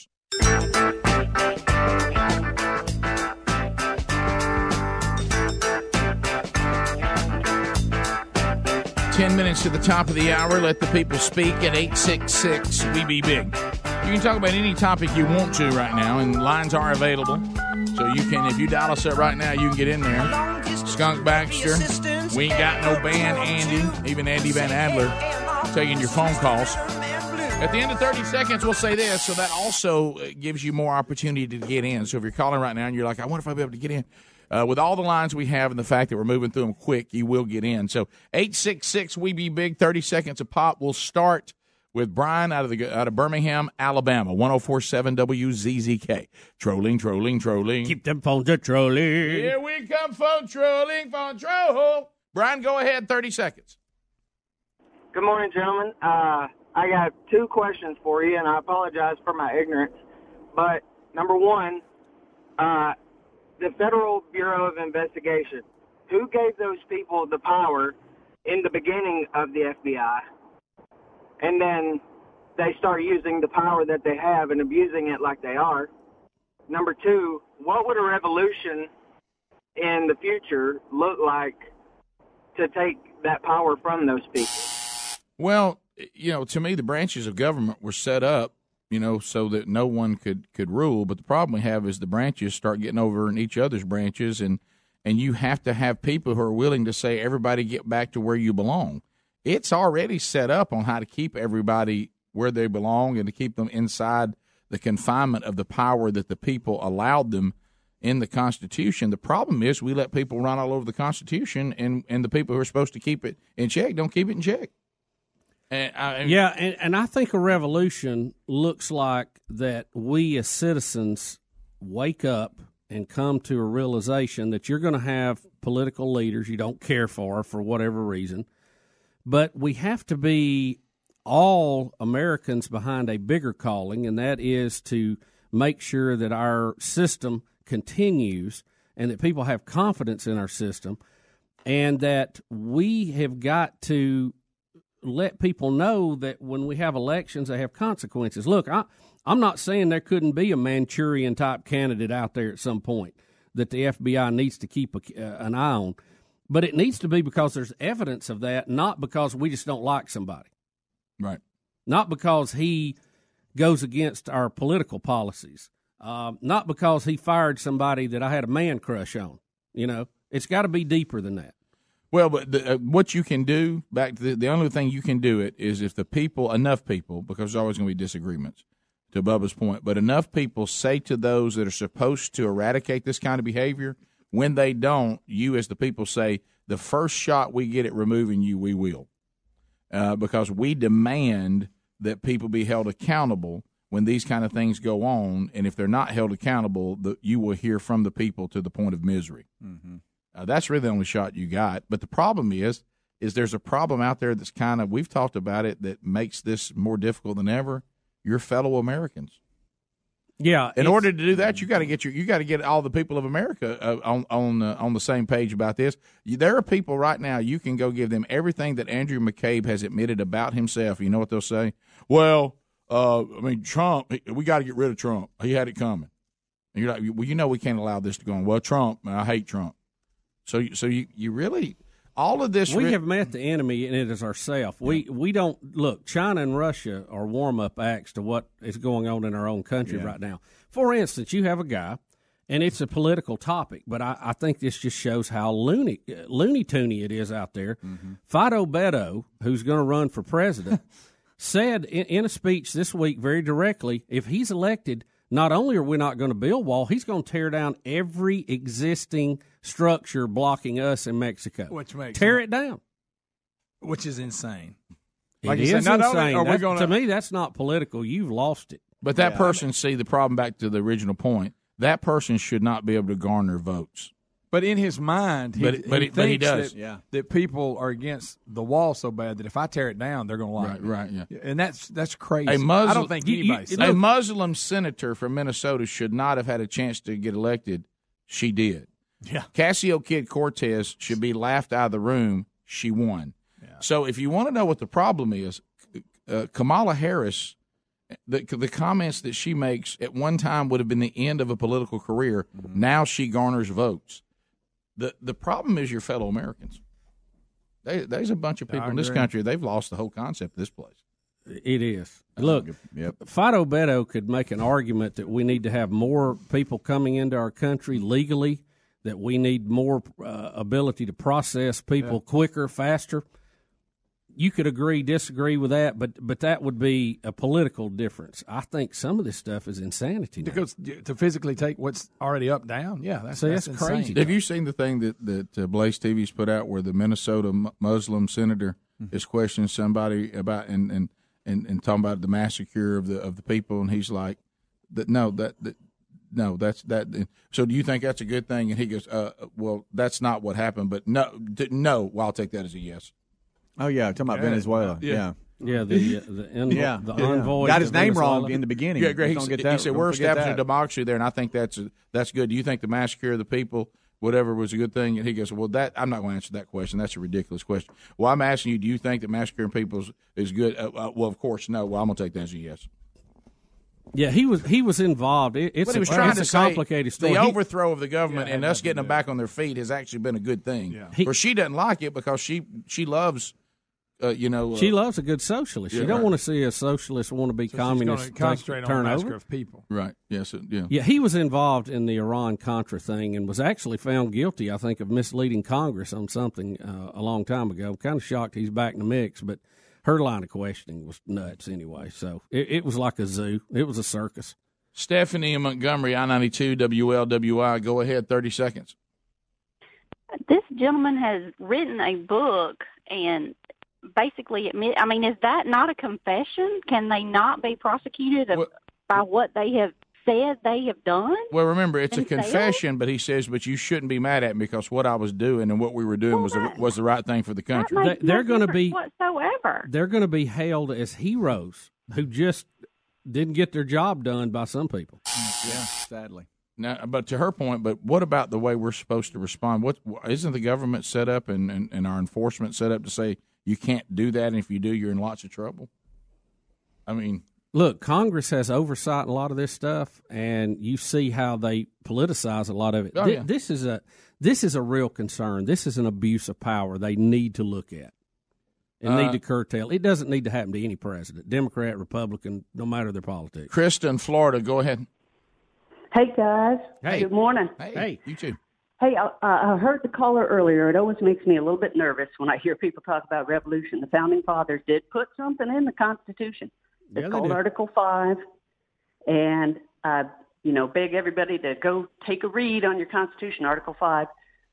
Ten minutes to the top of the hour. Let the people speak at 866 We Be Big. You can talk about any topic you want to right now, and lines are available. So you can, if you dial us up right now, you can get in there. Skunk Baxter, we ain't got no band, Andy, even Andy Van Adler, taking your phone calls. At the end of 30 seconds, we'll say this, so that also uh, gives you more opportunity to get in. So if you're calling right now and you're like, I wonder if I'll be able to get in, uh, with all the lines we have and the fact that we're moving through them quick, you will get in. So 866 We Be Big, 30 seconds a pop. We'll start with Brian out of the out of Birmingham, Alabama, 1047 WZZK. Trolling, trolling, trolling. Keep them phones a trolling. Here we come, phone trolling, phone troll. Brian, go ahead, 30 seconds. Good morning, gentlemen. Uh, I got two questions for you, and I apologize for my ignorance. But number one, uh, the Federal Bureau of Investigation, who gave those people the power in the beginning of the FBI? And then they start using the power that they have and abusing it like they are. Number two, what would a revolution in the future look like to take that power from those people? Well, Eh, you know, to me, the branches of government were set up, you know, so that no one could could rule. But the problem we have is the branches start getting over in each other's branches, and and you have to have people who are willing to say, everybody get back to where you belong. It's already set up on how to keep everybody where they belong and to keep them inside the confinement of the power that the people allowed them in the Constitution. The problem is we let people run all over the Constitution, and and the people who are supposed to keep it in check don't keep it in check. And uh, I, yeah, and, and I think a revolution looks like that we as citizens wake up and come to a realization that you're going to have political leaders you don't care for for whatever reason, but we have to be all Americans behind a bigger calling, and that is to make sure that our system continues and that people have confidence in our system, and that we have got to let people know that when we have elections, they have consequences. Look, I, I'm not saying there couldn't be a Manchurian type candidate out there at some point that the FBI needs to keep a, uh, an eye on, but it needs to be because there's evidence of that, not because we just don't like somebody. Right. Not because he goes against our political policies. Uh, not because he fired somebody that I had a man crush on. You know, it's got to be deeper than that. Well, but the, uh, what you can do back to the, the only thing you can do it is if the people, enough people, because there's always going to be disagreements. To Bubba's point, but enough people say to those that are supposed to eradicate this kind of behavior, when they don't, you as the people say, the first shot we get at removing you, we will, uh, because we demand that people be held accountable when these kind of things go on, and if they're not held accountable, the, you will hear from the people to the point of misery. Mm-hmm. Uh, that's really the only shot you got. But the problem is, is there's a problem out there that's kind of we've talked about it that makes this more difficult than ever. Your fellow Americans. Yeah. In order to do that, you got to get your you got to get all the people of America uh, on on uh, on the same page about this. You, there are people right now you can go give them everything that Andrew McCabe has admitted about himself. You know what they'll say? Well, uh, I mean Trump. We got to get rid of Trump. He had it coming. And you're like, well, you know, we can't allow this to go on. Well, Trump. I hate Trump. So, so you, you really all of this. We re- have met the enemy, and it is ourself. We we don't look. China and Russia are warm up acts to what is going on in our own country Yeah. right now. For instance, you have a guy, and it's a political topic, but I, I think this just shows how loony uh, loony toony it is out there. Fido Beto, who's going to run for president, said in, in a speech this week very directly, if he's elected. Not only are we not going to build wall, he's going to tear down every existing structure blocking us in Mexico. Which makes tear it down. which is insane. It Like is you said, not only insane. are we That's- gonna- to me, that's not political. You've lost it. But that Yeah. person, see the problem. Back to the original point. That person should not be able to garner votes. But in his mind, he, But- but he he- but he does. That, Yeah. that people are against the wall so bad that if I tear it down, they're going to like Right, me. right, yeah. And that's that's crazy. A Muslim, I don't think anybody. a Muslim senator from Minnesota should not have had a chance to get elected. She did. Yeah. Casio Kid Cortez should be laughed out of the room. She won. So if you want to know what the problem is, uh, Kamala Harris, the the comments that she makes at one time would have been the end of a political career. Now she garners votes. the The problem is your fellow Americans. They, there's a bunch of people in this country. They've lost the whole concept of this place. It is. Look, Fido Beto could make an argument that we need to have more people coming into our country legally, that we need more uh, ability to process people Yeah. quicker, faster. You could agree, disagree with that, but but that would be a political difference. I think some of this stuff is insanity. Now. Because to physically take what's already up down, yeah, that's, See, that's, that's insane. crazy. Have you seen the thing that that uh, Blaze TV's put out where the Minnesota mu- Muslim senator is questioning somebody about and and, and and talking about the massacre of the of the people, and he's like, that no that. that no, that's that. So, do you think that's a good thing? And he goes, uh, "Well, that's not what happened." But no, d- no. Well, I'll take that as a yes. Oh yeah, talking about Yeah. Venezuela. Yeah. Yeah. Yeah, the uh, the, envo- Yeah. the Yeah. envoy Got his name Venezuela. wrong in the beginning. Yeah, great. He, said- get that- he said we're establishing a democracy there, and I think that's that's good. Do you think the massacre of the people, whatever, was a good thing? And he goes, "Well, that I'm not going to answer that question. That's a ridiculous question." Well, I'm asking you, do you think that massacring people is, is good? Uh, uh, well, of course, no. Well, I'm going to take that as a yes. Yeah, he was he was involved. It, it's But a, he was trying it's to a say complicated story. The He- overthrow of the government Yeah, and us getting them back on their feet has actually been a good thing. He- Or she doesn't like it because she she loves, uh, you know, uh, She loves a good socialist. Yeah, she don't right. want to see a socialist want to be So communist. gonna concentrate take, on turn the massacre over. of people. Right. Yes. it- yeah. Yeah, he was involved in the Iran Contra thing and was actually found guilty, I think, of misleading Congress on something uh, a long time ago. I'm kind of shocked he's back in the mix, but her line of questioning was nuts anyway. So it, it was like a zoo. It was a circus. Stephanie in Montgomery, I ninety two WLWI. Go ahead, thirty seconds. this gentleman has written a book and basically admit i mean is that not a confession can they not be prosecuted of, by what they have said they have done Well, remember, it's a Themselves? confession, but he says, "But you shouldn't be mad at me because what I was doing and what we were doing was the, was the right thing for the country." They, they're going to be whatsoever they're going to be hailed as heroes who just didn't get their job done by some people. Yeah, sadly. Now, but to her point, but what about the way we're supposed to respond? What isn't the government set up and, and, and our enforcement set up to say you can't do that, and if you do, you're in lots of trouble? I mean, Look, Congress has oversight in a lot of this stuff, and you see how they politicize a lot of it. Oh, Thi- yeah. This is a this is a real concern. This is an abuse of power. They need to look at and Uh, need to curtail. It doesn't need to happen to any president, Democrat, Republican, no matter their politics. Kristen, Florida, go ahead. Hey guys. Hey. Good morning. Hey, you too. Hey, I, I heard the caller earlier. It always makes me a little bit nervous when I hear people talk about revolution. The founding fathers did put something in the Constitution. It's Yeah, called. Article Five, and I, you know, beg everybody to go take a read on your Constitution, Article Five.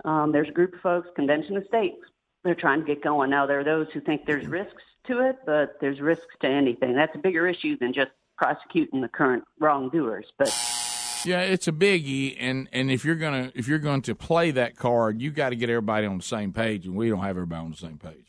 Um, there's a group of folks, Convention of States. They're trying to get going now. There are those who think there's risks to it, but there's risks to anything. That's a bigger issue than just prosecuting the current wrongdoers. But Yeah, it's a biggie, and, and if you're gonna if you're going to play that card, you got to get everybody on the same page, and we don't have everybody on the same page.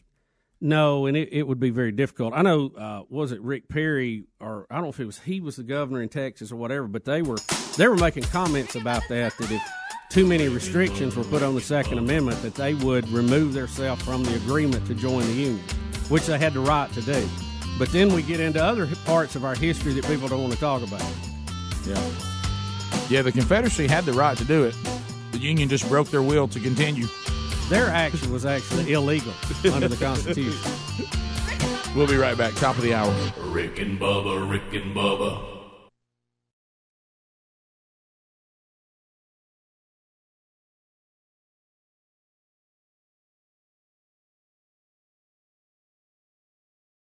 No, and it, it would be very difficult. I know, uh, was it Rick Perry or I don't know if it was he was the governor in Texas or whatever, but they were they were making comments about that that if too many restrictions were put on the Second Amendment, that they would remove themselves from the agreement to join the union, which they had the right to do. But then we get into other parts of our history that people don't want to talk about. Yeah, yeah. The Confederacy had the right to do it. The Union just broke their will to continue. Their action was actually illegal under the Constitution. We'll be right back. Top of the hour. Rick and Bubba, Rick and Bubba.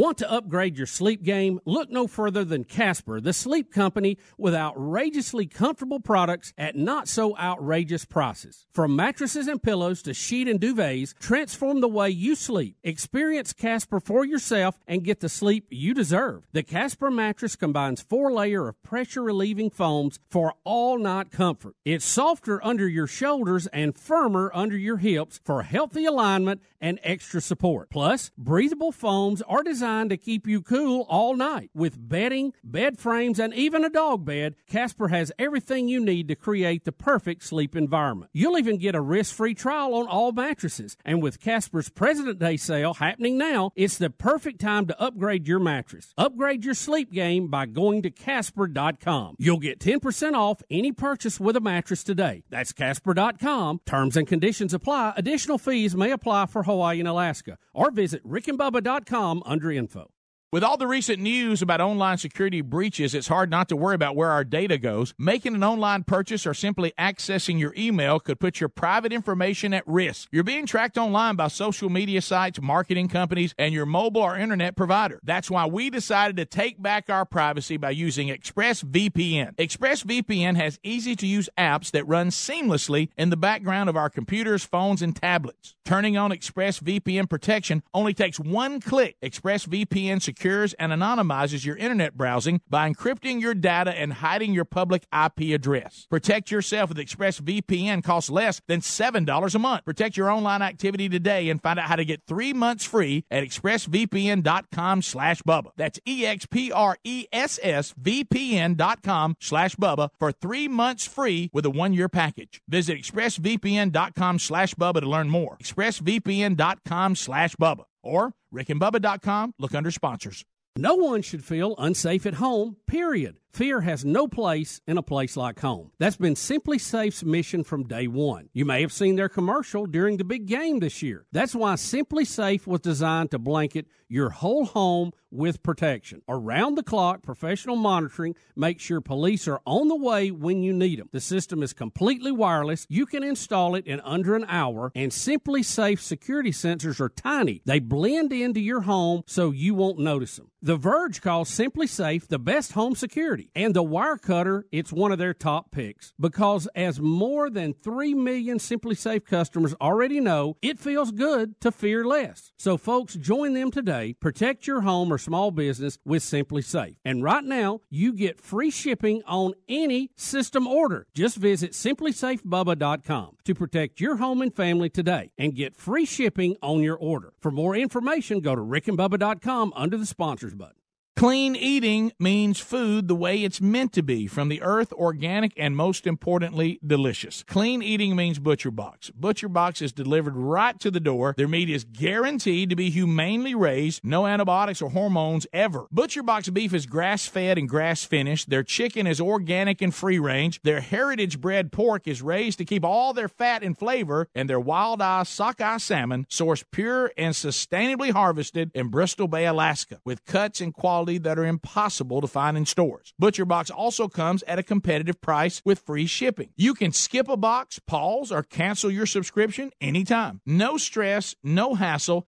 Want to upgrade your sleep game? Look no further than Casper, the sleep company with outrageously comfortable products at not so outrageous prices. From mattresses and pillows to sheet and duvets, transform the way you sleep. Experience Casper for yourself and get the sleep you deserve. The Casper mattress combines four layer of pressure relieving foams for all night comfort. It's softer under your shoulders and firmer under your hips for healthy alignment and extra support. Plus, breathable foams are designed to keep you cool all night. With bedding, bed frames, and even a dog bed, Casper has everything you need to create the perfect sleep environment. You'll even get a risk-free trial on all mattresses. And with Casper's President Day sale happening now, it's the perfect time to upgrade your mattress. Upgrade your sleep game by going to casper.com. You'll get 10% off any purchase with a mattress today. That's casper.com. Terms and conditions apply. Additional fees may apply for Hawaii and Alaska. Or visit rickandbubba.com under info. With all the recent news about online security breaches, it's hard not to worry about where our data goes. Making an online purchase or simply accessing your email could put your private information at risk. You're being tracked online by social media sites, marketing companies, and your mobile or internet provider. That's why we decided to take back our privacy by using ExpressVPN. ExpressVPN has easy to use apps that run seamlessly in the background of our computers, phones, and tablets. Turning on ExpressVPN protection only takes one click. ExpressVPN security secures and anonymizes your internet browsing by encrypting your data and hiding your public IP address. Protect yourself with ExpressVPN costs less than $7 a month. Protect your online activity today and find out how to get three months free at expressvpn.com slash Bubba. That's E-X-P-R-E-S-S-V-P-N dot com slash Bubba for three months free with a one-year package. Visit expressvpn.com slash Bubba to learn more. expressvpn.com slash Bubba or rickandbubba.com. Look under sponsors. No one should feel unsafe at home, period. Fear has no place in a place like home. That's been SimpliSafe's mission from day one. You may have seen their commercial during the big game this year. That's why SimpliSafe was designed to blanket your whole home with protection. Around the clock, professional monitoring makes sure police are on the way when you need them. The system is completely wireless. You can install it in under an hour, and SimpliSafe security sensors are tiny. They blend into your home so you won't notice them. The Verge calls SimpliSafe the best home security, and the Wirecutter, it's one of their top picks because as more than 3 million SimpliSafe customers already know, it feels good to fear less. So folks, join them today. Protect your home or small business with SimpliSafe. And right now, you get free shipping on any system order. Just visit simplysafebubba.com to protect your home and family today and get free shipping on your order. For more information, go to rickandbubba.com under the sponsors button. Clean eating means food the way it's meant to be, from the earth, organic, and most importantly, delicious. Clean eating means Butcher Box. Butcher Box is delivered right to the door. Their meat is guaranteed to be humanely raised, no antibiotics or hormones ever. Butcher Box beef is grass fed and grass finished. Their chicken is organic and free range. Their heritage bred pork is raised to keep all their fat and flavor, and their wild eye sockeye salmon sourced pure and sustainably harvested in Bristol Bay, Alaska, with cuts and quality that are impossible to find in stores. Butcher Box also comes at a competitive price with free shipping. You can skip a box, pause, or cancel your subscription anytime. No stress, no hassle.